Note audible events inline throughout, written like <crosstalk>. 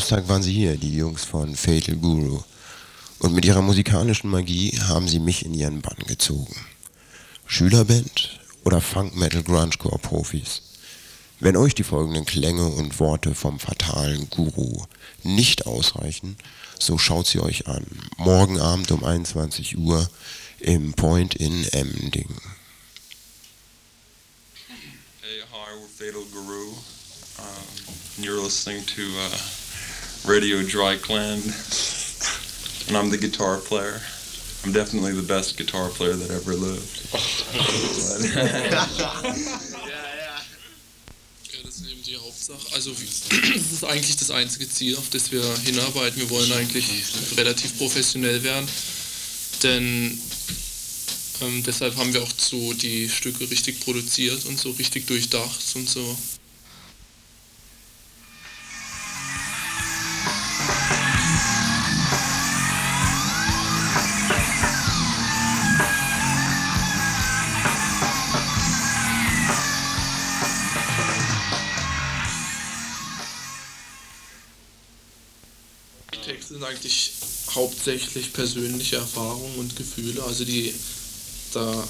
Samstag waren sie hier, die Jungs von Fatal Guru. Und mit ihrer musikalischen Magie haben sie mich in ihren Bann gezogen. Schülerband oder Funk Metal Grungecore Profis? Wenn euch die folgenden Klänge und Worte vom fatalen Guru nicht ausreichen, so schaut sie euch an. Morgen Abend um 21 Uhr im Point in Emding. Hey, hi, we're Fatal Guru. Um, you're listening to uh, Radio Dry Clan, and I'm the guitar player. I'm definitely the best guitar player that ever lived. <laughs> Ja, das ist eben die Hauptsache. Also <clears throat> das ist eigentlich das einzige Ziel, auf das wir hinarbeiten. Wir wollen eigentlich relativ professionell werden, denn ähm, deshalb haben wir auch so die Stücke richtig produziert und so richtig durchdacht und so. Texte sind eigentlich hauptsächlich persönliche Erfahrungen und Gefühle. Also die, da,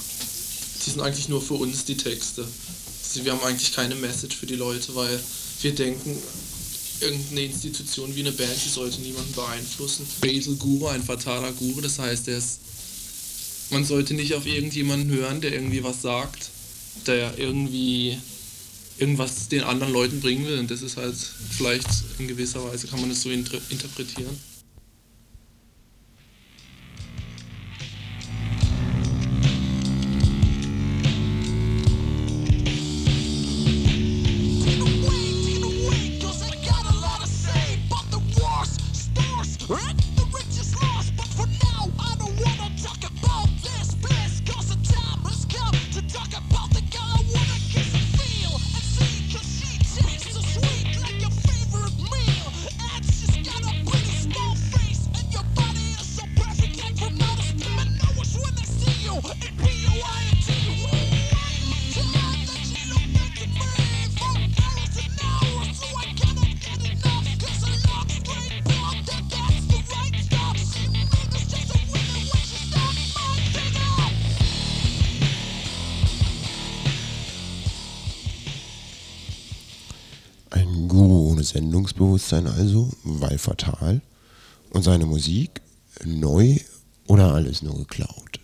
die sind eigentlich nur für uns die Texte. Also wir haben eigentlich keine Message für die Leute, weil wir denken, irgendeine Institution wie eine Band, die sollte niemanden beeinflussen. Basil Guru, ein fataler Guru, das heißt, er ist, man sollte nicht auf irgendjemanden hören, der irgendwie was sagt, der irgendwie irgendwas den anderen Leuten bringen will. Und das ist halt vielleicht in gewisser Weise kann man es so inter interpretieren. Sendungsbewusstsein also, weil fatal. Und seine Musik neu oder alles nur geklaut?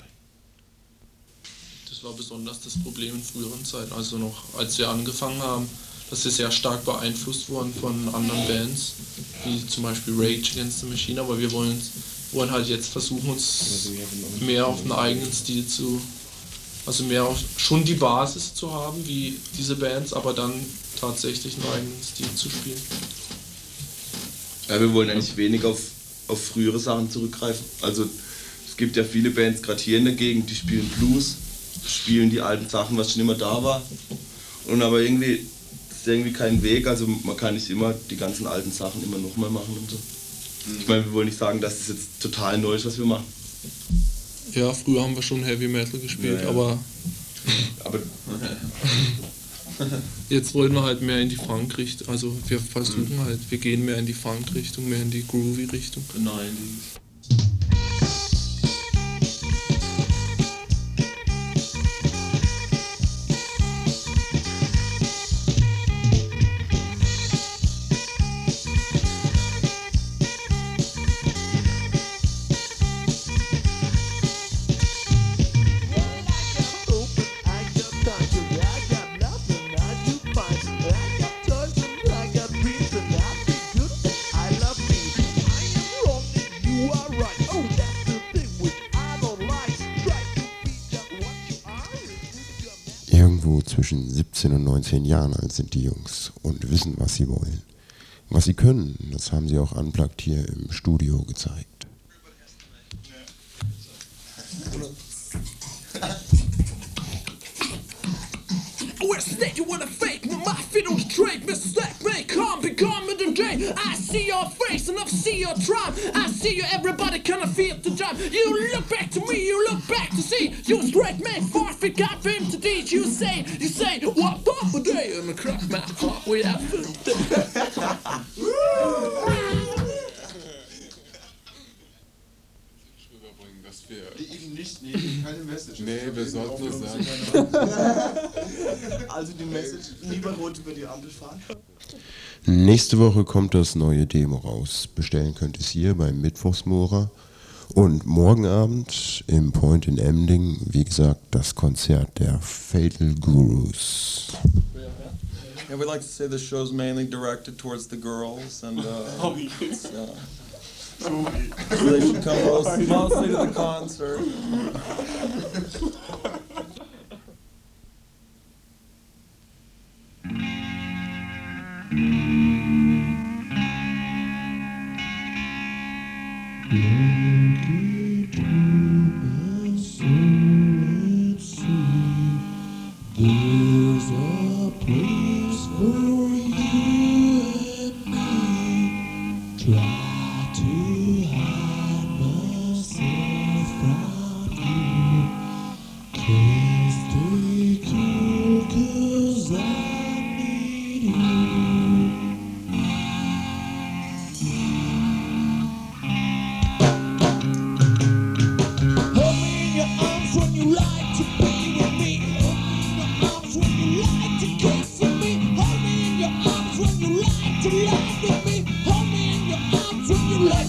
Das war besonders das Problem in früheren Zeiten, also noch als wir angefangen haben, dass wir sehr stark beeinflusst wurden von anderen Bands, wie zum Beispiel Rage Against the Machine, aber wir wollen, wollen halt jetzt versuchen, uns mehr auf einen eigenen Stil zu, also mehr auf schon die Basis zu haben, wie diese Bands, aber dann tatsächlich einen eigenen Stil zu spielen. Ja, wir wollen eigentlich wenig auf, auf frühere Sachen zurückgreifen. Also es gibt ja viele Bands, gerade hier in der Gegend, die spielen Blues, spielen die alten Sachen, was schon immer da war. Und aber irgendwie ist irgendwie kein Weg, also man kann nicht immer die ganzen alten Sachen immer nochmal machen und so. Ich meine, wir wollen nicht sagen, dass das jetzt total neu ist, was wir machen. Ja, früher haben wir schon Heavy Metal gespielt, Ja, ja. aber Aber <laughs> jetzt wollen wir halt mehr in die Funk-Richtung, also wir versuchen halt, wir gehen mehr in die Funk-Richtung, mehr in die Groovy-Richtung. Nein. Irgendwo 17 und 19 Jahren alt sind die Jungs und wissen, was sie wollen. Was sie können, das haben sie auch unplugged hier im Studio gezeigt. see your face and I see your drum. I see you, everybody kind of feel the jump. You look back to me, you look back to see. You was great man, far forgot for him to teach. You say, you say, what off a day and crack my heart, we have. Die eben nicht, nee, keine Message. Nee, wir sollten es sagen. <laughs> Also die Message, lieber rot über die Ampel fahren. Nächste Woche kommt das neue Demo raus. Bestellen könnt ihr es hier beim Mittwochsmorer. Und morgen Abend im Point in Emding, wie gesagt, das Konzert der Fatal Gurus. Yeah, we like to say the show's mainly directed towards the girls, and uh, <laughs> it's, uh, so they should come most- mostly to the concert. <laughs> Música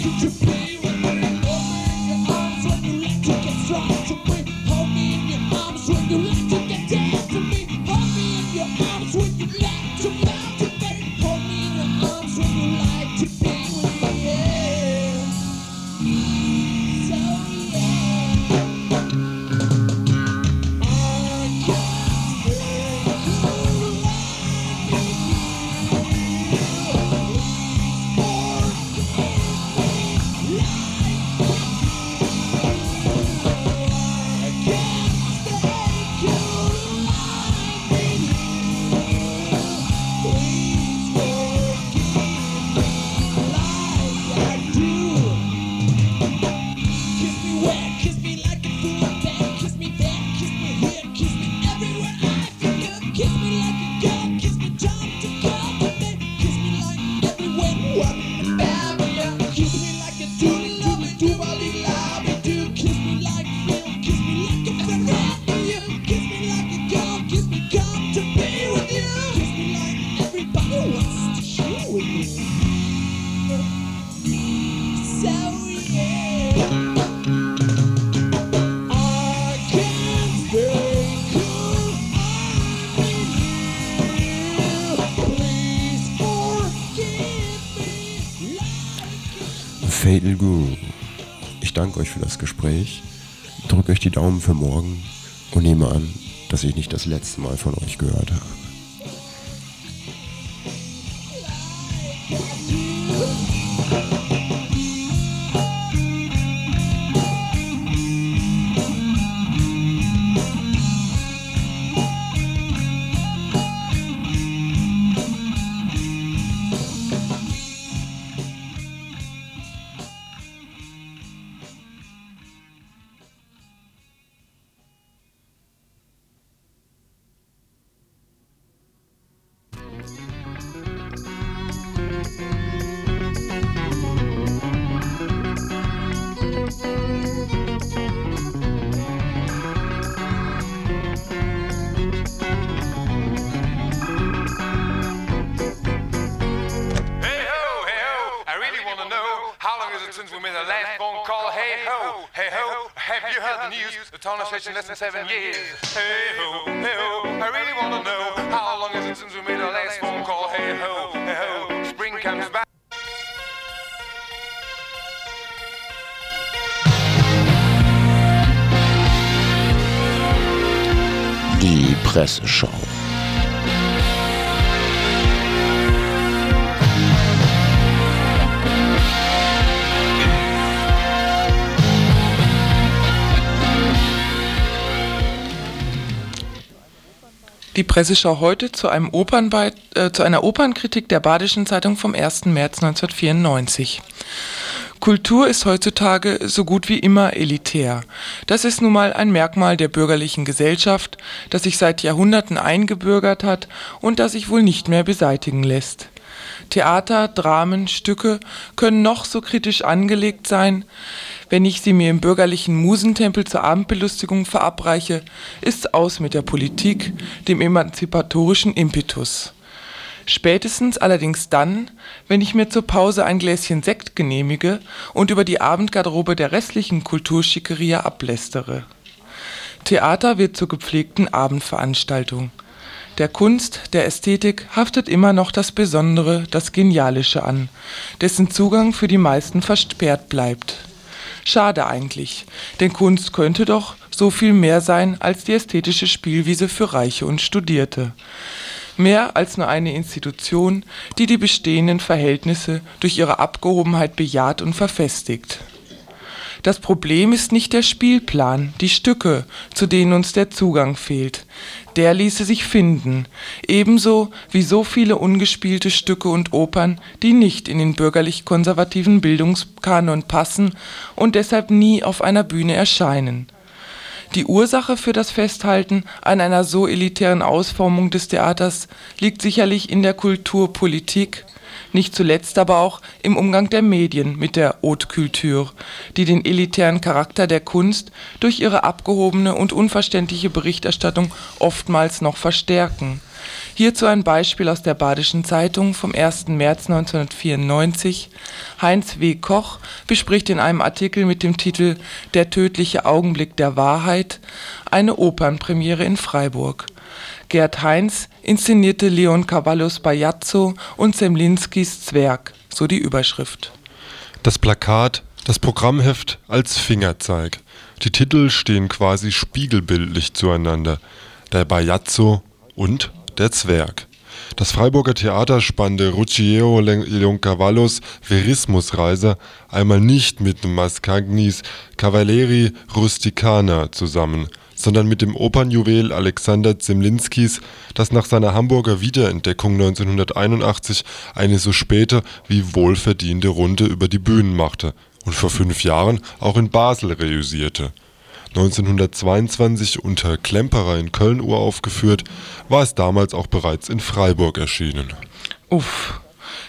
you play. Danke euch für das Gespräch, drücke euch die Daumen für morgen und nehme an, dass ich nicht das letzte Mal von euch gehört habe. You heard the news? The town is stretching less than seven years. Hey ho, hey ho, I really want to know how long is it since we made the last phone call? Hey ho, hey ho, spring comes back. Die Presseschau. Die Presseschau heute zu, einem Opernbeit äh, zu einer Opernkritik der Badischen Zeitung vom 1. März 1994. Kultur ist heutzutage so gut wie immer elitär. Das ist nun mal ein Merkmal der bürgerlichen Gesellschaft, das sich seit Jahrhunderten eingebürgert hat und das sich wohl nicht mehr beseitigen lässt. Theater, Dramen, Stücke können noch so kritisch angelegt sein. Wenn ich sie mir im bürgerlichen Musentempel zur Abendbelustigung verabreiche, ist's aus mit der Politik, dem emanzipatorischen Impetus. Spätestens allerdings dann, wenn ich mir zur Pause ein Gläschen Sekt genehmige und über die Abendgarderobe der restlichen Kulturschickeria ablästere. Theater wird zur gepflegten Abendveranstaltung. Der Kunst, der Ästhetik haftet immer noch das Besondere, das Genialische an, dessen Zugang für die meisten versperrt bleibt. Schade eigentlich, denn Kunst könnte doch so viel mehr sein als die ästhetische Spielwiese für Reiche und Studierte. Mehr als nur eine Institution, die die bestehenden Verhältnisse durch ihre Abgehobenheit bejaht und verfestigt. Das Problem ist nicht der Spielplan, die Stücke, zu denen uns der Zugang fehlt. Der ließe sich finden, ebenso wie so viele ungespielte Stücke und Opern, die nicht in den bürgerlich-konservativen Bildungskanon passen und deshalb nie auf einer Bühne erscheinen. Die Ursache für das Festhalten an einer so elitären Ausformung des Theaters liegt sicherlich in der Kulturpolitik, nicht zuletzt aber auch im Umgang der Medien mit der Haute Culture, die den elitären Charakter der Kunst durch ihre abgehobene und unverständliche Berichterstattung oftmals noch verstärken. Hierzu ein Beispiel aus der Badischen Zeitung vom 1. März 1994. Heinz W. Koch bespricht in einem Artikel mit dem Titel Der tödliche Augenblick der Wahrheit eine Opernpremiere in Freiburg. Gerd Heinz inszenierte Leon Cavallos Bajazzo und Semlinskis Zwerg, so die Überschrift. Das Plakat, das Programmheft als Fingerzeig. Die Titel stehen quasi spiegelbildlich zueinander. Der Bajazzo und der Zwerg. Das Freiburger Theater spannte Ruggiero Leoncavallos Verismusreise einmal nicht mit Mascagnis Cavalleria Rusticana zusammen, sondern mit dem Opernjuwel Alexander Zemlinskis, das nach seiner Hamburger Wiederentdeckung 1981 eine so späte wie wohlverdiente Runde über die Bühnen machte und vor fünf Jahren auch in Basel reüssierte 1922 unter Klemperer in Köln uraufgeführt, war es damals auch bereits in Freiburg erschienen. Uff,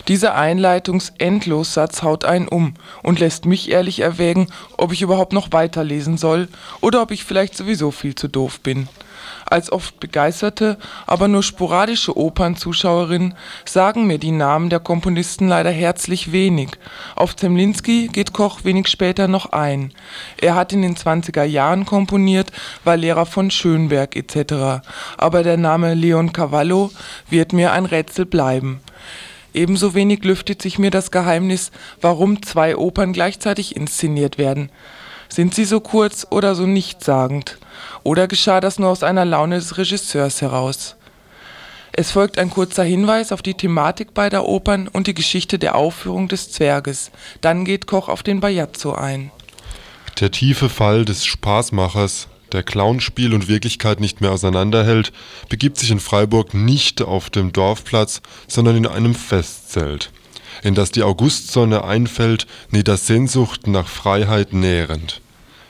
dieser Einleitungs-Endlossatz haut einen um und lässt mich ehrlich erwägen, ob ich überhaupt noch weiterlesen soll oder ob ich vielleicht sowieso viel zu doof bin als oft begeisterte, aber nur sporadische Opernzuschauerin sagen mir die Namen der Komponisten leider herzlich wenig. Auf Zemlinsky geht Koch wenig später noch ein. Er hat in den 20er Jahren komponiert, war Lehrer von Schönberg etc. Aber der Name Leon Cavallo wird mir ein Rätsel bleiben. Ebenso wenig lüftet sich mir das Geheimnis, warum zwei Opern gleichzeitig inszeniert werden. Sind sie so kurz oder so nichtssagend? Oder geschah das nur aus einer Laune des Regisseurs heraus? Es folgt ein kurzer Hinweis auf die Thematik beider Opern und die Geschichte der Aufführung des Zwerges. Dann geht Koch auf den Bajazzo ein. Der tiefe Fall des Spaßmachers, der Clownspiel und Wirklichkeit nicht mehr auseinanderhält, begibt sich in Freiburg nicht auf dem Dorfplatz, sondern in einem Festzelt, in das die Augustsonne einfällt, Sehnsucht nach Freiheit nährend.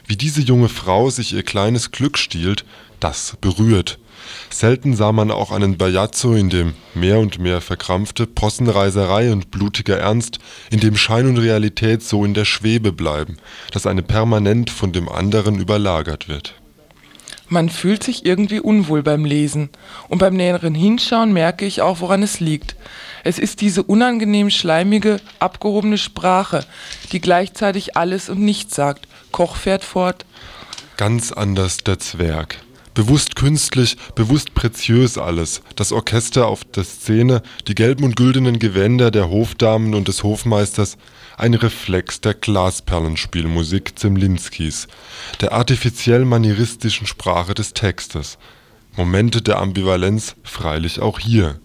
Wie diese junge Frau sich ihr kleines Glück stiehlt, das berührt. Selten sah man auch einen Bajazzo, in dem mehr und mehr verkrampfte Possenreiserei und blutiger Ernst, in dem Schein und Realität so in der Schwebe bleiben, dass eine permanent von dem anderen überlagert wird. Man fühlt sich irgendwie unwohl beim Lesen und beim näheren Hinschauen merke ich auch, woran es liegt. Es ist diese unangenehm schleimige, abgehobene Sprache, die gleichzeitig alles und nichts sagt Koch fährt fort. Ganz anders der Zwerg. Bewusst künstlich, bewusst preziös alles. Das Orchester auf der Szene, die gelben und güldenen Gewänder der Hofdamen und des Hofmeisters, ein Reflex der Glasperlenspielmusik Zemlinskis, der artifiziell manieristischen Sprache des Textes. Momente der Ambivalenz freilich auch hier.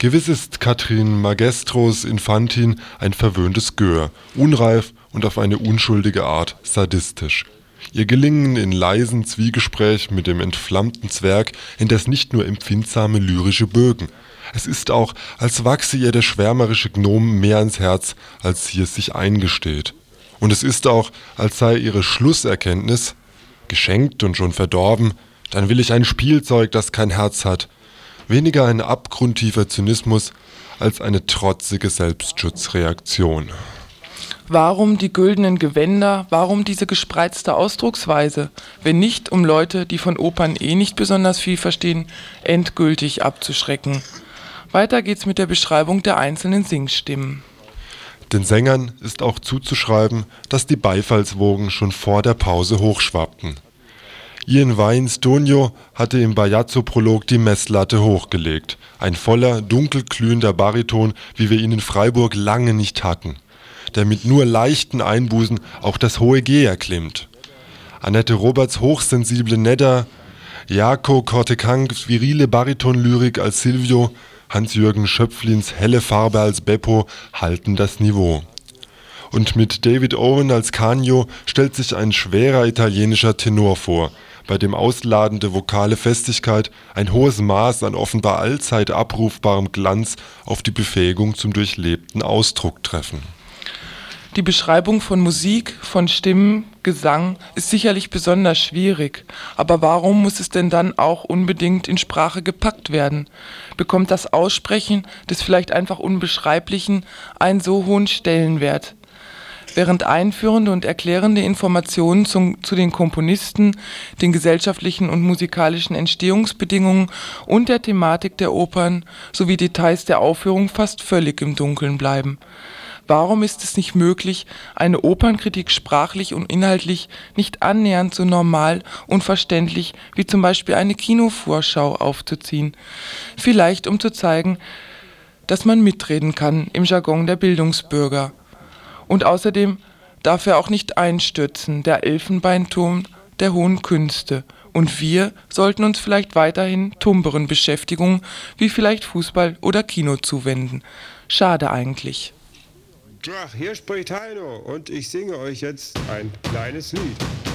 Gewiss ist Katrin Magestros Infantin ein verwöhntes Gör, unreif und auf eine unschuldige Art sadistisch. Ihr Gelingen in leisen Zwiegespräch mit dem entflammten Zwerg indes nicht nur empfindsame lyrische Bögen. Es ist auch, als wachse ihr der schwärmerische Gnom mehr ans Herz, als sie es sich eingesteht. Und es ist auch, als sei ihre Schlusserkenntnis, geschenkt und schon verdorben, dann will ich ein Spielzeug, das kein Herz hat, weniger ein abgrundtiefer Zynismus als eine trotzige Selbstschutzreaktion. Warum die güldenen Gewänder, warum diese gespreizte Ausdrucksweise, wenn nicht, um Leute, die von Opern eh nicht besonders viel verstehen, endgültig abzuschrecken? Weiter geht's mit der Beschreibung der einzelnen Singstimmen. Den Sängern ist auch zuzuschreiben, dass die Beifallswogen schon vor der Pause hochschwappten. Ian Weins Donio hatte im Bajazzo-Prolog die Messlatte hochgelegt. Ein voller, dunkel glühender Bariton, wie wir ihn in Freiburg lange nicht hatten der mit nur leichten Einbußen auch das hohe G erklimmt. Annette Roberts hochsensible Nedda, Jako Kortekangs virile Baritonlyrik als Silvio, Hans-Jürgen Schöpflins helle Farbe als Beppo halten das Niveau. Und mit David Owen als Canio stellt sich ein schwerer italienischer Tenor vor, bei dem ausladende vokale Festigkeit ein hohes Maß an offenbar allzeit abrufbarem Glanz auf die Befähigung zum durchlebten Ausdruck treffen die Beschreibung von Musik, von Stimmen, Gesang ist sicherlich besonders schwierig, aber warum muss es denn dann auch unbedingt in Sprache gepackt werden? Bekommt das Aussprechen des vielleicht einfach Unbeschreiblichen einen so hohen Stellenwert? Während einführende und erklärende Informationen zum, zu den Komponisten, den gesellschaftlichen und musikalischen Entstehungsbedingungen und der Thematik der Opern sowie Details der Aufführung fast völlig im Dunkeln bleiben. Warum ist es nicht möglich, eine Opernkritik sprachlich und inhaltlich nicht annähernd so normal und verständlich wie zum Beispiel eine Kinovorschau aufzuziehen? Vielleicht um zu zeigen, dass man mitreden kann im Jargon der Bildungsbürger. Und außerdem darf er auch nicht einstürzen, der Elfenbeinturm der hohen Künste. Und wir sollten uns vielleicht weiterhin tumberen Beschäftigungen wie vielleicht Fußball oder Kino zuwenden. Schade eigentlich. Hier spricht Heino und ich singe euch jetzt ein kleines Lied.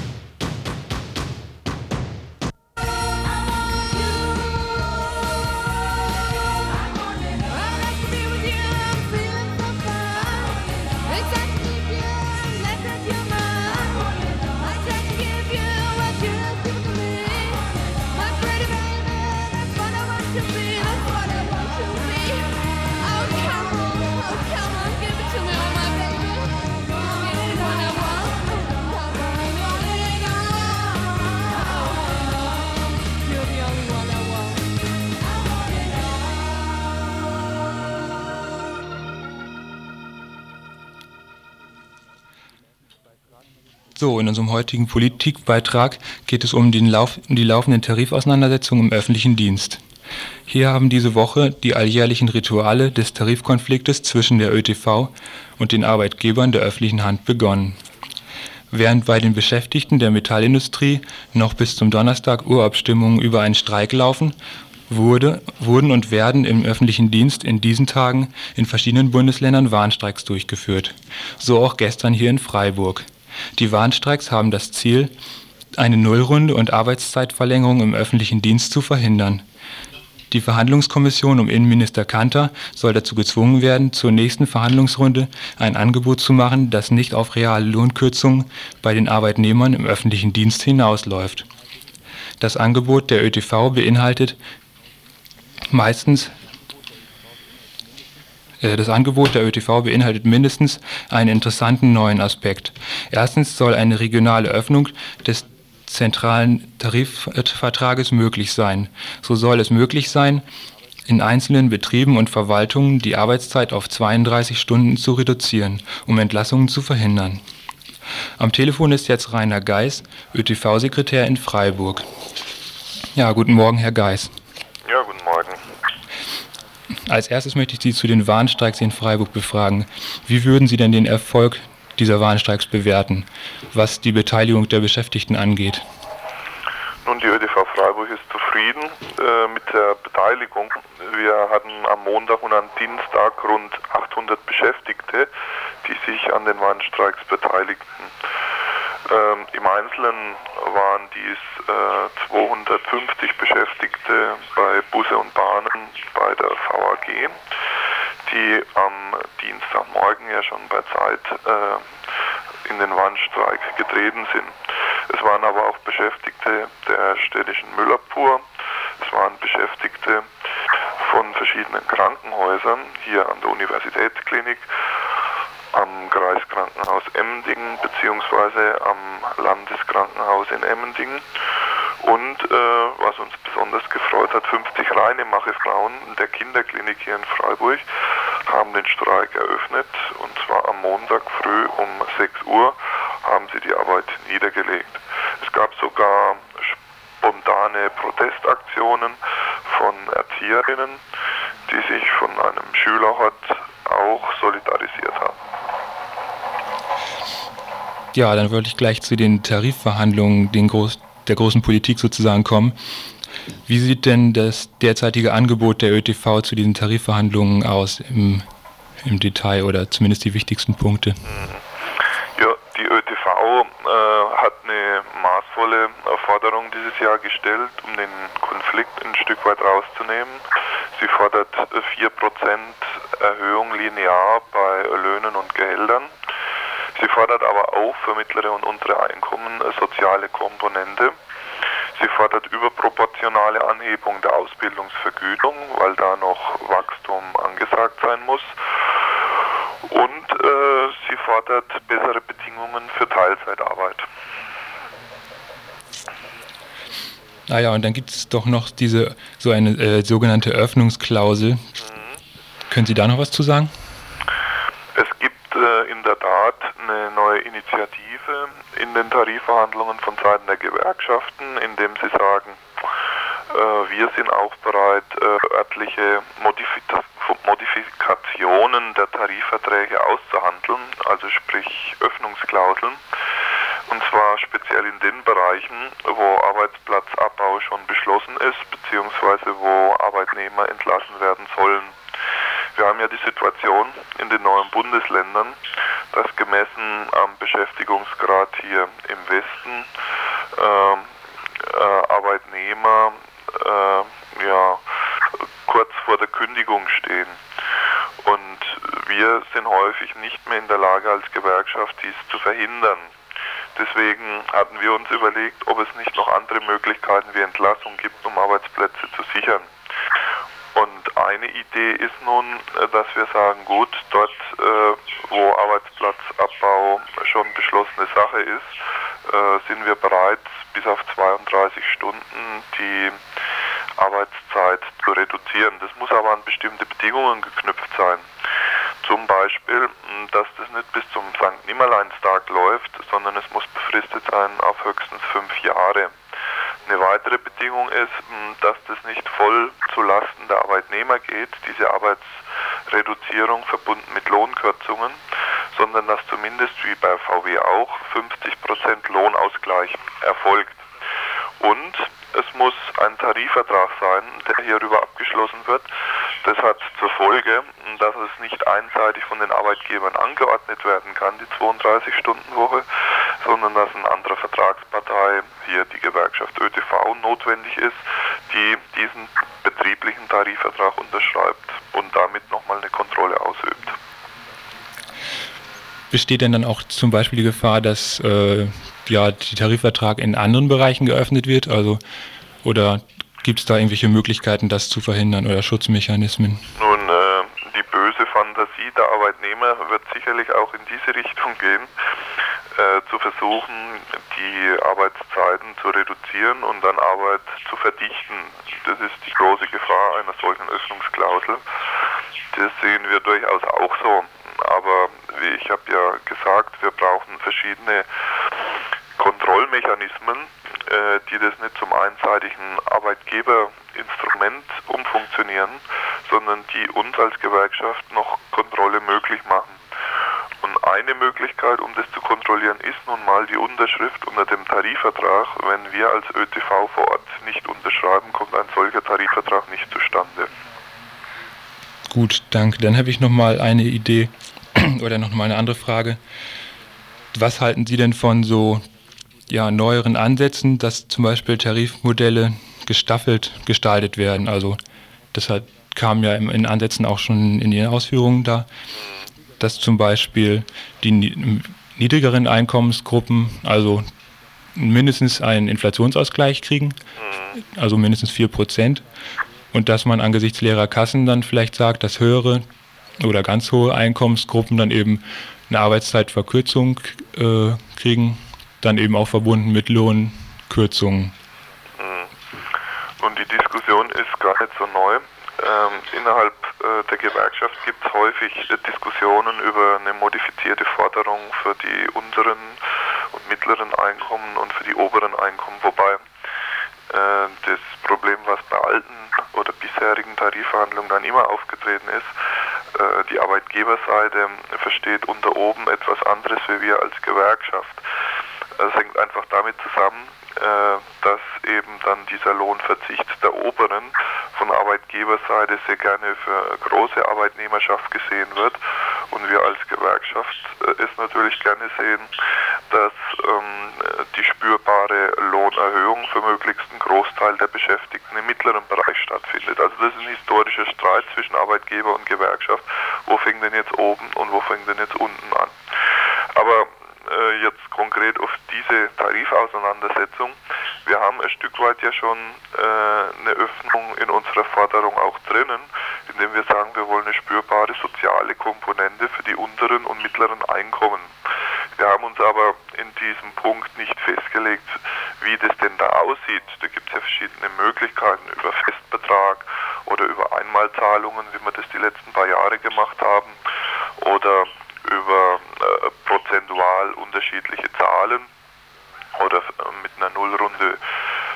Unserem heutigen Politikbeitrag geht es um, Lauf, um die laufenden Tarifauseinandersetzungen im öffentlichen Dienst. Hier haben diese Woche die alljährlichen Rituale des Tarifkonfliktes zwischen der ÖTV und den Arbeitgebern der öffentlichen Hand begonnen. Während bei den Beschäftigten der Metallindustrie noch bis zum Donnerstag Urabstimmungen über einen Streik laufen, wurde, wurden und werden im öffentlichen Dienst in diesen Tagen in verschiedenen Bundesländern Warnstreiks durchgeführt. So auch gestern hier in Freiburg. Die Warnstreiks haben das Ziel, eine Nullrunde und Arbeitszeitverlängerung im öffentlichen Dienst zu verhindern. Die Verhandlungskommission um Innenminister Kanter soll dazu gezwungen werden, zur nächsten Verhandlungsrunde ein Angebot zu machen, das nicht auf reale Lohnkürzungen bei den Arbeitnehmern im öffentlichen Dienst hinausläuft. Das Angebot der ÖTV beinhaltet meistens das Angebot der ÖTV beinhaltet mindestens einen interessanten neuen Aspekt. Erstens soll eine regionale Öffnung des zentralen Tarifvertrages möglich sein. So soll es möglich sein, in einzelnen Betrieben und Verwaltungen die Arbeitszeit auf 32 Stunden zu reduzieren, um Entlassungen zu verhindern. Am Telefon ist jetzt Rainer Geis, ÖTV-Sekretär in Freiburg. Ja, guten Morgen, Herr Geis. Ja, guten Morgen. Als erstes möchte ich Sie zu den Warnstreiks in Freiburg befragen. Wie würden Sie denn den Erfolg dieser Warnstreiks bewerten, was die Beteiligung der Beschäftigten angeht? Nun, die ÖDV Freiburg ist zufrieden äh, mit der Beteiligung. Wir hatten am Montag und am Dienstag rund 800 Beschäftigte, die sich an den Warnstreiks beteiligten. Ähm, Im Einzelnen waren dies äh, 250 Beschäftigte bei Busse und Bahnen bei der Die am Dienstagmorgen ja schon bei Zeit äh, in den Warnstreik getreten sind. Es waren aber auch Beschäftigte der städtischen Müllabfuhr, es waren Beschäftigte von verschiedenen Krankenhäusern hier an der Universitätsklinik am Kreiskrankenhaus Emmendingen beziehungsweise am Landeskrankenhaus in Emmendingen. Und äh, was uns besonders gefreut hat, 50 reine Machefrauen der Kinderklinik hier in Freiburg haben den Streik eröffnet und zwar am Montag früh um 6 Uhr haben sie die Arbeit niedergelegt. Es gab sogar spontane Protestaktionen von Erzieherinnen, die sich von einem Schülerhort auch solidarisiert haben. Ja, dann würde ich gleich zu den Tarifverhandlungen den Groß, der großen Politik sozusagen kommen. Wie sieht denn das derzeitige Angebot der ÖTV zu diesen Tarifverhandlungen aus im, im Detail oder zumindest die wichtigsten Punkte? Ja, die ÖTV äh, hat eine maßvolle Forderung dieses Jahr gestellt, um den Konflikt ein Stück weit rauszunehmen. Sie fordert 4% Erhöhung linear bei Löhnen und Gehältern. Sie fordert aber auch für mittlere und untere Einkommen eine soziale Komponente. Sie fordert überproportionale Anhebung der Ausbildungsvergütung, weil da noch Wachstum angesagt sein muss. Und äh, sie fordert bessere Bedingungen für Teilzeitarbeit. Ah ja, und dann gibt es doch noch diese so eine äh, sogenannte Öffnungsklausel. Können Sie da noch was zu sagen? Es gibt äh, in der Tat eine neue Initiative in den Tarifverhandlungen von Seiten der Gewerkschaften, in dem sie sagen, äh, wir sind auch bereit, äh, örtliche Modifikationen der Tarifverträge auszuhandeln, also sprich Öffnungsklauseln. Und zwar speziell in den Bereichen, wo Arbeitsplatzabbau schon beschlossen ist, beziehungsweise wo Arbeitnehmer entlassen werden sollen. Wir haben ja die Situation in den neuen Bundesländern, dass gemessen am Beschäftigungsgrad hier im Westen äh, äh, Arbeitnehmer äh, ja, kurz vor der Kündigung stehen. Und wir sind häufig nicht mehr in der Lage als Gewerkschaft dies zu verhindern. Deswegen hatten wir uns überlegt, ob es nicht noch andere Möglichkeiten wie Entlassung gibt, um Arbeitsplätze zu sichern. Eine Idee ist nun, äh, dass wir sagen, gut, dort, äh, wo Arbeitsplatzabbau schon beschlossene Sache ist, äh, sind wir bereit, bis auf 32 Stunden die Arbeitszeit zu reduzieren. Das muss aber an bestimmte Bedingungen geknüpft sein. Zum Beispiel, dass das nicht bis zum St. Nimmerleinstag läuft, sondern es muss befristet sein auf höchstens fünf Jahre. Eine weitere Bedingung ist, dass das nicht voll zu Lasten der Arbeitnehmer geht, diese Arbeitsreduzierung verbunden mit Lohnkürzungen, sondern dass zumindest wie bei VW auch 50% Lohnausgleich erfolgt. Und es muss ein Tarifvertrag sein, der hierüber abgeschlossen wird. Das hat zur Folge, dass es nicht einseitig von den Arbeitgebern angeordnet werden kann, die 32-Stunden-Woche, sondern dass eine andere Vertragspartei, hier die Gewerkschaft ÖTV, notwendig ist, die diesen betrieblichen Tarifvertrag unterschreibt und damit nochmal eine Kontrolle ausübt. Besteht denn dann auch zum Beispiel die Gefahr, dass äh, ja, der Tarifvertrag in anderen Bereichen geöffnet wird? Also, oder gibt es da irgendwelche Möglichkeiten, das zu verhindern oder Schutzmechanismen? Nun, äh, die böse Fantasie der Arbeitnehmer wird sicherlich auch in diese Richtung gehen, äh, zu versuchen, die Arbeitszeiten zu reduzieren und dann Arbeit zu verdichten. Das ist die große Gefahr einer solchen Öffnungsklausel. Das sehen wir durchaus auch so. Aber wie ich habe ja gesagt, wir brauchen verschiedene Kontrollmechanismen, äh, die das nicht zum einseitigen Arbeitgeberinstrument umfunktionieren, sondern die uns als Gewerkschaft noch Kontrolle möglich machen. Und eine Möglichkeit, um das zu kontrollieren, ist nun mal die Unterschrift unter dem Tarifvertrag. Wenn wir als ÖTV vor Ort nicht unterschreiben, kommt ein solcher Tarifvertrag nicht zustande. Gut, danke. Dann habe ich noch mal eine Idee <clears throat> oder noch mal eine andere Frage. Was halten Sie denn von so ja, neueren Ansätzen, dass zum Beispiel Tarifmodelle gestaffelt gestaltet werden? Also das hat, kam ja in Ansätzen auch schon in Ihren Ausführungen da, dass zum Beispiel die niedrigeren Einkommensgruppen, also mindestens einen Inflationsausgleich kriegen, also mindestens 4 Prozent und dass man angesichts leerer Kassen dann vielleicht sagt, dass höhere oder ganz hohe Einkommensgruppen dann eben eine Arbeitszeitverkürzung äh, kriegen, dann eben auch verbunden mit Lohnkürzungen. Und die Diskussion ist gar nicht so neu. Ähm, innerhalb äh, der Gewerkschaft gibt es häufig äh, Diskussionen über eine modifizierte Forderung für die unteren und mittleren Einkommen und für die oberen Einkommen, wobei äh, das Problem, was bei alten oder bisherigen Tarifverhandlungen dann immer aufgetreten ist, die Arbeitgeberseite versteht unter oben etwas anderes wie wir als Gewerkschaft. Es hängt einfach damit zusammen, dass eben dann dieser Lohnverzicht der Oberen von Arbeitgeberseite sehr gerne für große Arbeitnehmerschaft gesehen wird und wir als Gewerkschaft äh, es natürlich gerne sehen, dass ähm, die spürbare Lohnerhöhung für möglichst einen Großteil der Beschäftigten im mittleren Bereich stattfindet. Also das ist ein historischer Streit zwischen Arbeitgeber und Gewerkschaft. Wo fängt denn jetzt oben und wo fängt denn jetzt unten an? Aber äh, jetzt konkret auf diese Tarifauseinandersetzung. Wir haben ein Stück weit ja schon äh, eine Öffnung in unserer Forderung auch drinnen, indem wir sagen, wir wollen eine spürbare soziale Komponente für die unteren und mittleren Einkommen. Wir haben uns aber in diesem Punkt nicht festgelegt, wie das denn da aussieht. Da gibt es ja verschiedene Möglichkeiten über Festbetrag oder über Einmalzahlungen, wie wir das die letzten paar Jahre gemacht haben, oder über äh, prozentual unterschiedliche Zahlen oder äh, mit einer Nullrunde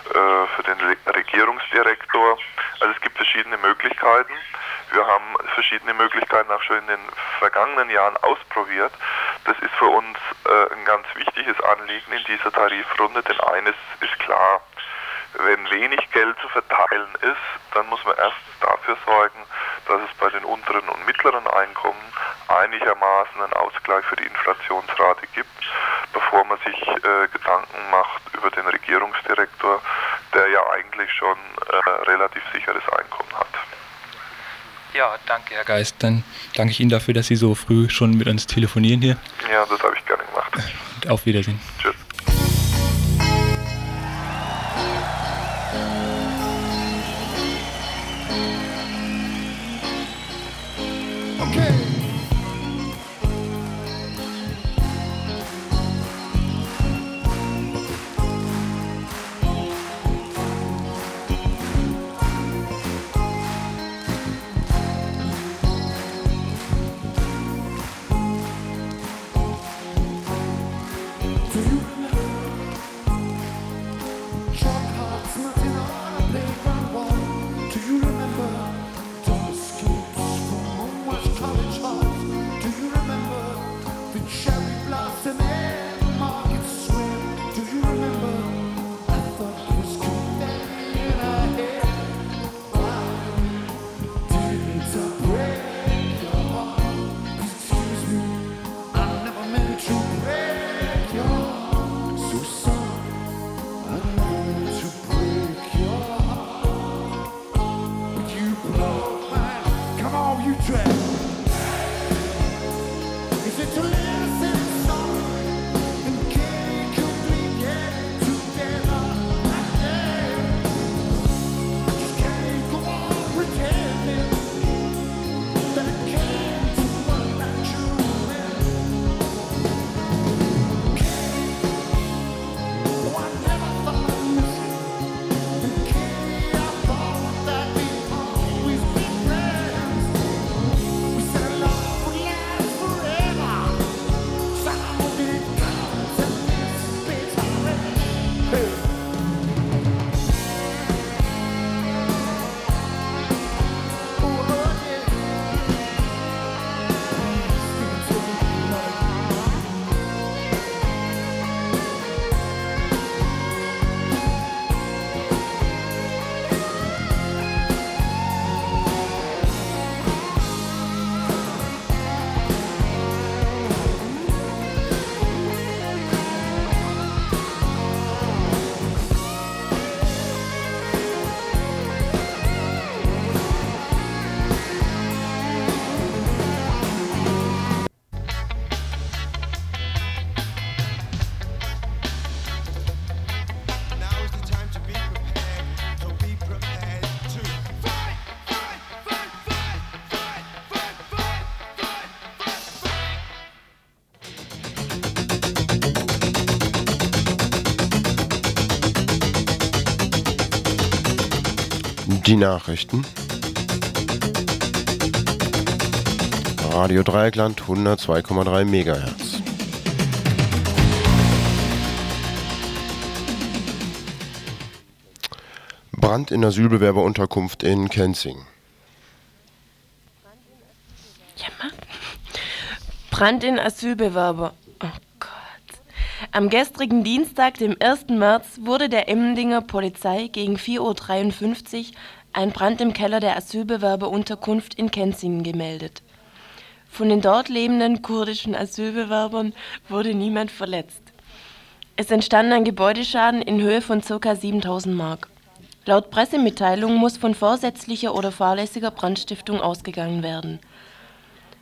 äh, für den Re Regierungsdirektor. Also es gibt verschiedene Möglichkeiten. Wir haben verschiedene Möglichkeiten auch schon in den vergangenen Jahren ausprobiert. Das ist für uns äh, ein ganz wichtiges Anliegen in dieser Tarifrunde, denn eines ist klar, wenn wenig Geld zu verteilen ist, dann muss man erst dafür sorgen, dass es bei den unteren und mittleren Einkommen einigermaßen einen Ausgleich für die Inflationsrate gibt, bevor man sich äh, Gedanken macht über den Regierungsdirektor, der ja eigentlich schon äh, relativ sicheres Einkommen hat. Ja, Geist. Dann danke ich Ihnen dafür, dass Sie so früh schon mit uns telefonieren hier. Ja, das habe ich gerne gemacht. Und auf Wiedersehen. Die Nachrichten. Radio Dreieckland 102,3 Megahertz. Brand in Asylbewerberunterkunft in Kenzing. Brand in Asylbewerber. Am gestrigen Dienstag, dem 1. März, wurde der Emmendinger Polizei gegen 4.53 Uhr ein Brand im Keller der Asylbewerberunterkunft in Kenzingen gemeldet. Von den dort lebenden kurdischen Asylbewerbern wurde niemand verletzt. Es entstand ein Gebäudeschaden in Höhe von ca. 7000 Mark. Laut Pressemitteilung muss von vorsätzlicher oder fahrlässiger Brandstiftung ausgegangen werden.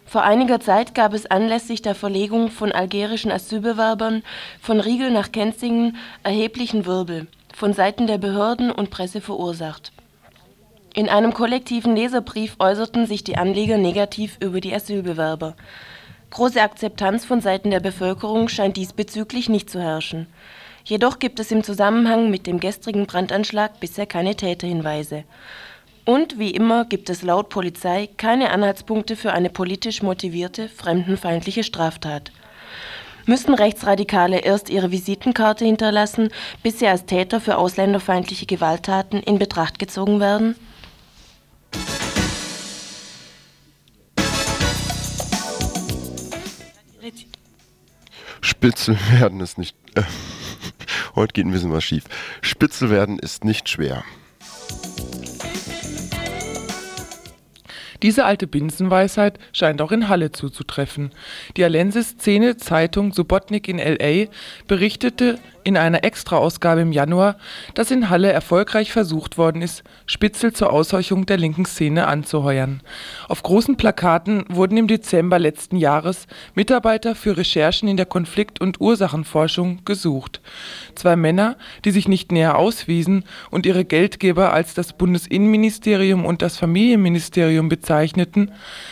Vor einiger Zeit gab es anlässlich der Verlegung von algerischen Asylbewerbern von Riegel nach Kenzingen erheblichen Wirbel, von Seiten der Behörden und Presse verursacht. In einem kollektiven Leserbrief äußerten sich die Anleger negativ über die Asylbewerber. Große Akzeptanz von Seiten der Bevölkerung scheint diesbezüglich nicht zu herrschen. Jedoch gibt es im Zusammenhang mit dem gestrigen Brandanschlag bisher keine Täterhinweise. Und wie immer gibt es laut Polizei keine Anhaltspunkte für eine politisch motivierte fremdenfeindliche Straftat. Müssen Rechtsradikale erst ihre Visitenkarte hinterlassen, bis sie als Täter für ausländerfeindliche Gewalttaten in Betracht gezogen werden? Spitzel werden ist nicht. Äh, <laughs> heute geht ein bisschen was schief. Spitzel werden ist nicht schwer. Diese alte Binsenweisheit scheint auch in Halle zuzutreffen. Die Alensis-Szene-Zeitung Subotnik in L.A. berichtete in einer Extraausgabe im Januar, dass in Halle erfolgreich versucht worden ist, Spitzel zur Ausheuchung der linken Szene anzuheuern. Auf großen Plakaten wurden im Dezember letzten Jahres Mitarbeiter für Recherchen in der Konflikt- und Ursachenforschung gesucht. Zwei Männer, die sich nicht näher auswiesen und ihre Geldgeber als das Bundesinnenministerium und das Familienministerium bezeichneten,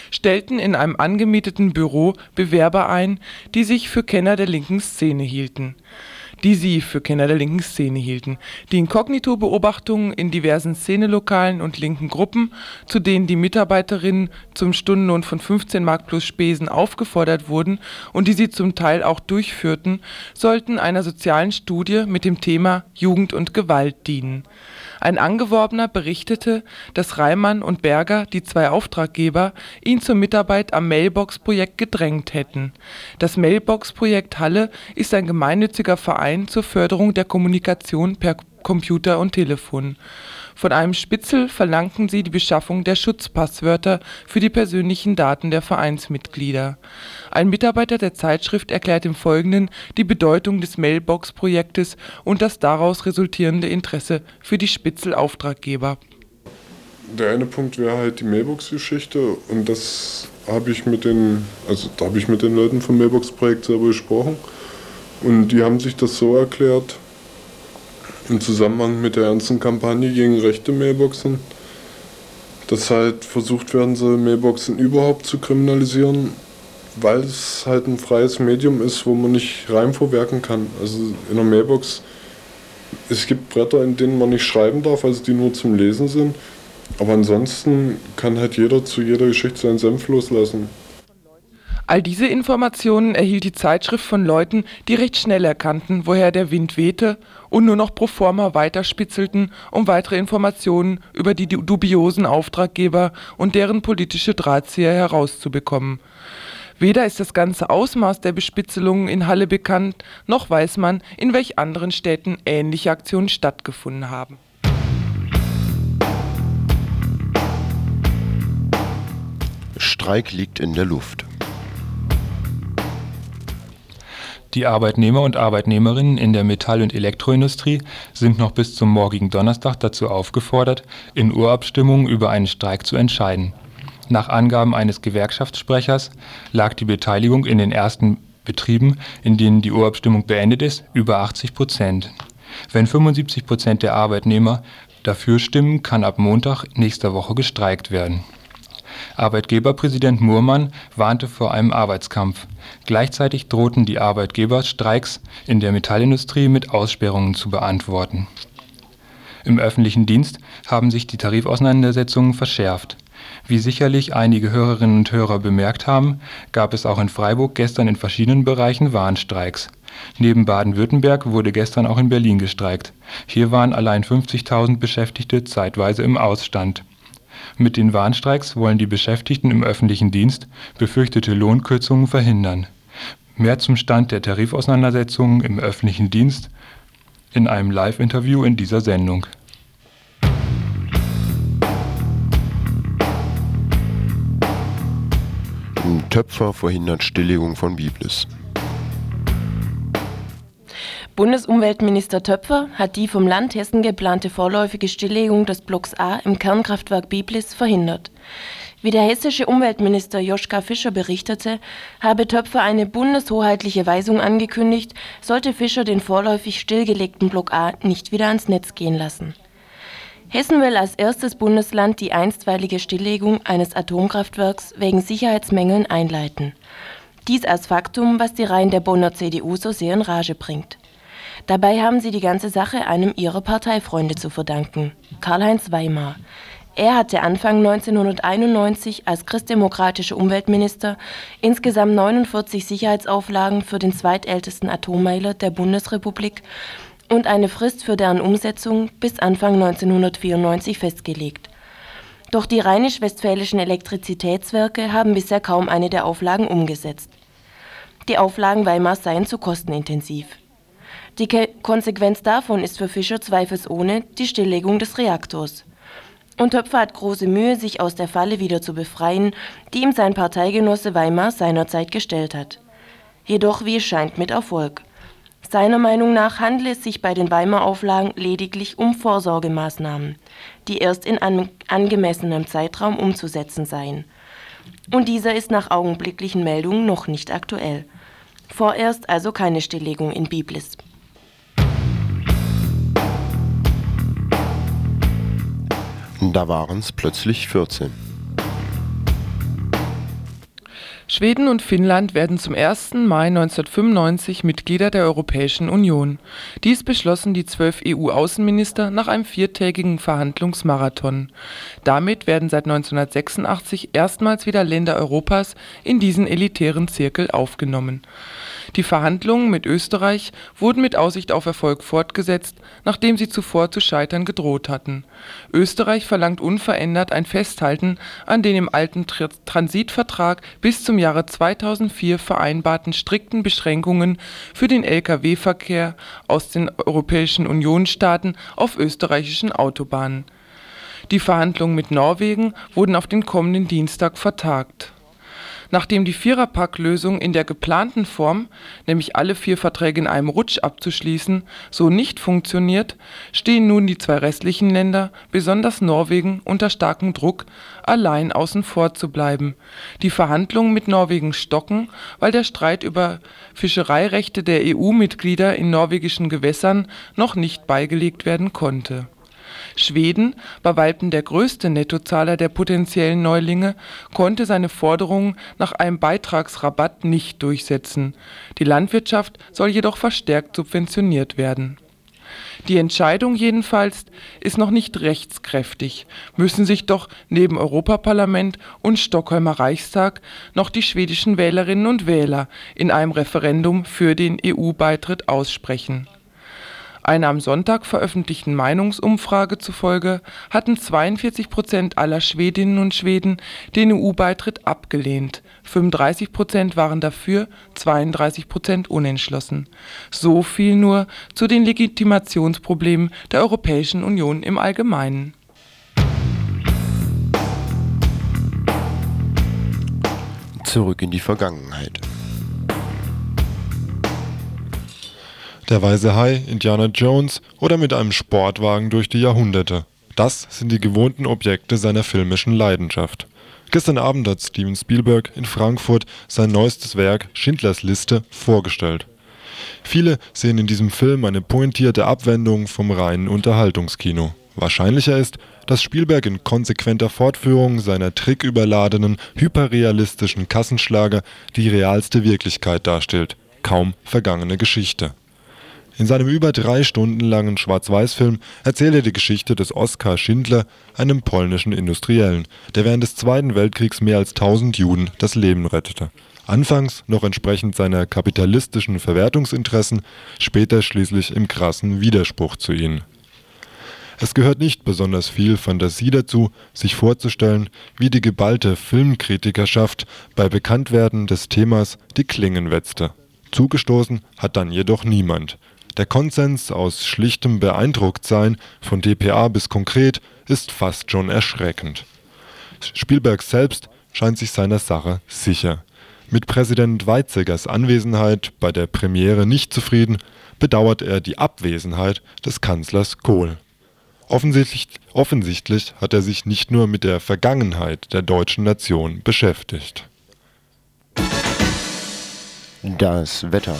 stellten in einem angemieteten Büro Bewerber ein, die sich für Kenner der linken Szene hielten die sie für Kenner der linken Szene hielten. Die Inkognito-Beobachtungen in diversen Szenelokalen und linken Gruppen, zu denen die Mitarbeiterinnen zum Stundenlohn von 15 Mark plus Spesen aufgefordert wurden und die sie zum Teil auch durchführten, sollten einer sozialen Studie mit dem Thema Jugend und Gewalt dienen. Ein Angeworbener berichtete, dass Reimann und Berger, die zwei Auftraggeber, ihn zur Mitarbeit am Mailbox-Projekt gedrängt hätten. Das Mailbox-Projekt Halle ist ein gemeinnütziger Verein zur Förderung der Kommunikation per Computer und Telefon. Von einem Spitzel verlangten sie die Beschaffung der Schutzpasswörter für die persönlichen Daten der Vereinsmitglieder. Ein Mitarbeiter der Zeitschrift erklärt im Folgenden die Bedeutung des Mailbox-Projektes und das daraus resultierende Interesse für die Spitzel-Auftraggeber. Der eine Punkt wäre halt die Mailbox-Geschichte und das habe ich mit den, also da habe ich mit den Leuten vom Mailbox-Projekt selber gesprochen und die haben sich das so erklärt, im Zusammenhang mit der ernsten Kampagne gegen rechte Mailboxen, dass halt versucht werden soll, Mailboxen überhaupt zu kriminalisieren, weil es halt ein freies Medium ist, wo man nicht Reim vorwerken kann. Also in einer Mailbox, es gibt Bretter, in denen man nicht schreiben darf, also die nur zum Lesen sind. Aber ansonsten kann halt jeder zu jeder Geschichte seinen Senf loslassen. All diese Informationen erhielt die Zeitschrift von Leuten, die recht schnell erkannten, woher der Wind wehte und nur noch pro forma weiterspitzelten, um weitere Informationen über die dubiosen Auftraggeber und deren politische Drahtzieher herauszubekommen. Weder ist das ganze Ausmaß der Bespitzelungen in Halle bekannt, noch weiß man, in welch anderen Städten ähnliche Aktionen stattgefunden haben. Streik liegt in der Luft. Die Arbeitnehmer und Arbeitnehmerinnen in der Metall und Elektroindustrie sind noch bis zum morgigen Donnerstag dazu aufgefordert, in Urabstimmungen über einen Streik zu entscheiden. Nach Angaben eines Gewerkschaftssprechers lag die Beteiligung in den ersten Betrieben, in denen die Urabstimmung beendet ist, über 80 Prozent. Wenn 75 Prozent der Arbeitnehmer dafür stimmen, kann ab Montag nächster Woche gestreikt werden Arbeitgeberpräsident Murmann warnte vor einem Arbeitskampf. Gleichzeitig drohten die Arbeitgeber Streiks in der Metallindustrie mit Aussperrungen zu beantworten. Im öffentlichen Dienst haben sich die Tarifauseinandersetzungen verschärft. Wie sicherlich einige Hörerinnen und Hörer bemerkt haben, gab es auch in Freiburg gestern in verschiedenen Bereichen Warnstreiks. Neben Baden-Württemberg wurde gestern auch in Berlin gestreikt. Hier waren allein 50.000 Beschäftigte zeitweise im Ausstand. Mit den Warnstreiks wollen die Beschäftigten im öffentlichen Dienst befürchtete Lohnkürzungen verhindern. Mehr zum Stand der Tarifauseinandersetzungen im öffentlichen Dienst in einem Live-Interview in dieser Sendung. Töpfer verhindert Stilllegung von Biblis. Bundesumweltminister Töpfer hat die vom Land Hessen geplante vorläufige Stilllegung des Blocks A im Kernkraftwerk Biblis verhindert. Wie der hessische Umweltminister Joschka Fischer berichtete, habe Töpfer eine bundeshoheitliche Weisung angekündigt, sollte Fischer den vorläufig stillgelegten Block A nicht wieder ans Netz gehen lassen. Hessen will als erstes Bundesland die einstweilige Stilllegung eines Atomkraftwerks wegen Sicherheitsmängeln einleiten. Dies als Faktum, was die Reihen der Bonner CDU so sehr in Rage bringt. Dabei haben sie die ganze Sache einem ihrer Parteifreunde zu verdanken, Karl-Heinz Weimar. Er hatte Anfang 1991 als christdemokratischer Umweltminister insgesamt 49 Sicherheitsauflagen für den zweitältesten Atommeiler der Bundesrepublik und eine Frist für deren Umsetzung bis Anfang 1994 festgelegt. Doch die rheinisch-westfälischen Elektrizitätswerke haben bisher kaum eine der Auflagen umgesetzt. Die Auflagen Weimars seien zu kostenintensiv. Die Ke Konsequenz davon ist für Fischer zweifelsohne die Stilllegung des Reaktors. Und Töpfer hat große Mühe, sich aus der Falle wieder zu befreien, die ihm sein Parteigenosse Weimar seinerzeit gestellt hat. Jedoch, wie es scheint, mit Erfolg. Seiner Meinung nach handle es sich bei den Weimar-Auflagen lediglich um Vorsorgemaßnahmen, die erst in an angemessenem Zeitraum umzusetzen seien. Und dieser ist nach augenblicklichen Meldungen noch nicht aktuell. Vorerst also keine Stilllegung in Biblis. Da waren es plötzlich 14. Schweden und Finnland werden zum 1. Mai 1995 Mitglieder der Europäischen Union. Dies beschlossen die zwölf EU-Außenminister nach einem viertägigen Verhandlungsmarathon. Damit werden seit 1986 erstmals wieder Länder Europas in diesen elitären Zirkel aufgenommen. Die Verhandlungen mit Österreich wurden mit Aussicht auf Erfolg fortgesetzt, nachdem sie zuvor zu scheitern gedroht hatten. Österreich verlangt unverändert ein Festhalten an den im alten Transitvertrag bis zum Jahre 2004 vereinbarten strikten Beschränkungen für den Lkw-Verkehr aus den Europäischen Union-Staaten auf österreichischen Autobahnen. Die Verhandlungen mit Norwegen wurden auf den kommenden Dienstag vertagt Nachdem die Viererpack-Lösung in der geplanten Form, nämlich alle vier Verträge in einem Rutsch abzuschließen, so nicht funktioniert, stehen nun die zwei restlichen Länder, besonders Norwegen, unter starkem Druck, allein außen vor zu bleiben. Die Verhandlungen mit Norwegen stocken, weil der Streit über Fischereirechte der EU-Mitglieder in norwegischen Gewässern noch nicht beigelegt werden konnte Schweden, bei weitem der größte Nettozahler der potenziellen Neulinge, konnte seine Forderungen nach einem Beitragsrabatt nicht durchsetzen. Die Landwirtschaft soll jedoch verstärkt subventioniert werden. Die Entscheidung jedenfalls ist noch nicht rechtskräftig, müssen sich doch neben Europaparlament und Stockholmer Reichstag noch die schwedischen Wählerinnen und Wähler in einem Referendum für den EU-Beitritt aussprechen einer am Sonntag veröffentlichten Meinungsumfrage zufolge hatten 42 Prozent aller Schwedinnen und Schweden den EU-Beitritt abgelehnt, 35 Prozent waren dafür, 32 Prozent unentschlossen. So viel nur zu den Legitimationsproblemen der Europäischen Union im Allgemeinen. Zurück in die Vergangenheit. Der weiße Hai, Indiana Jones oder mit einem Sportwagen durch die Jahrhunderte. Das sind die gewohnten Objekte seiner filmischen Leidenschaft. Gestern Abend hat Steven Spielberg in Frankfurt sein neuestes Werk Schindlers Liste vorgestellt. Viele sehen in diesem Film eine pointierte Abwendung vom reinen Unterhaltungskino. Wahrscheinlicher ist, dass Spielberg in konsequenter Fortführung seiner tricküberladenen, hyperrealistischen Kassenschlager die realste Wirklichkeit darstellt, kaum vergangene Geschichte In seinem über drei Stunden langen Schwarz-Weiß-Film erzählt er die Geschichte des Oskar Schindler, einem polnischen Industriellen, der während des Zweiten Weltkriegs mehr als 1000 Juden das Leben rettete. Anfangs noch entsprechend seiner kapitalistischen Verwertungsinteressen, später schließlich im krassen Widerspruch zu ihnen. Es gehört nicht besonders viel Fantasie dazu, sich vorzustellen, wie die geballte Filmkritikerschaft bei Bekanntwerden des Themas die Klingen wetzte. Zugestoßen hat dann jedoch niemand. Der Konsens aus schlichtem Beeindrucktsein von dpa bis konkret ist fast schon erschreckend. Spielberg selbst scheint sich seiner Sache sicher. Mit Präsident Weizsäckers Anwesenheit bei der Premiere nicht zufrieden, bedauert er die Abwesenheit des Kanzlers Kohl. Offensichtlich, offensichtlich hat er sich nicht nur mit der Vergangenheit der deutschen Nation beschäftigt. Das Wetter.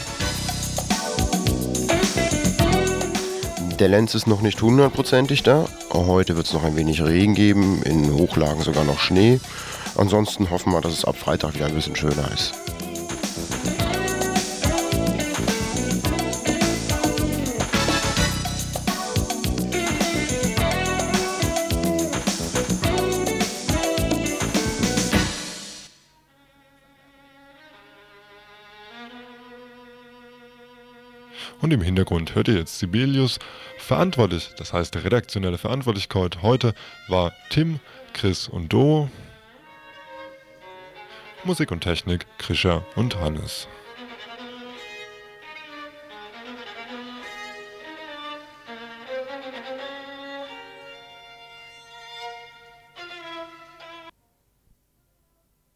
Der Lenz ist noch nicht hundertprozentig da. Heute wird es noch ein wenig Regen geben, in Hochlagen sogar noch Schnee. Ansonsten hoffen wir, dass es ab Freitag wieder ein bisschen schöner ist. Und im Hintergrund hört ihr jetzt Sibelius. Verantwortlich, das heißt redaktionelle Verantwortlichkeit heute war Tim, Chris und Do. Musik und Technik Krischer und Hannes.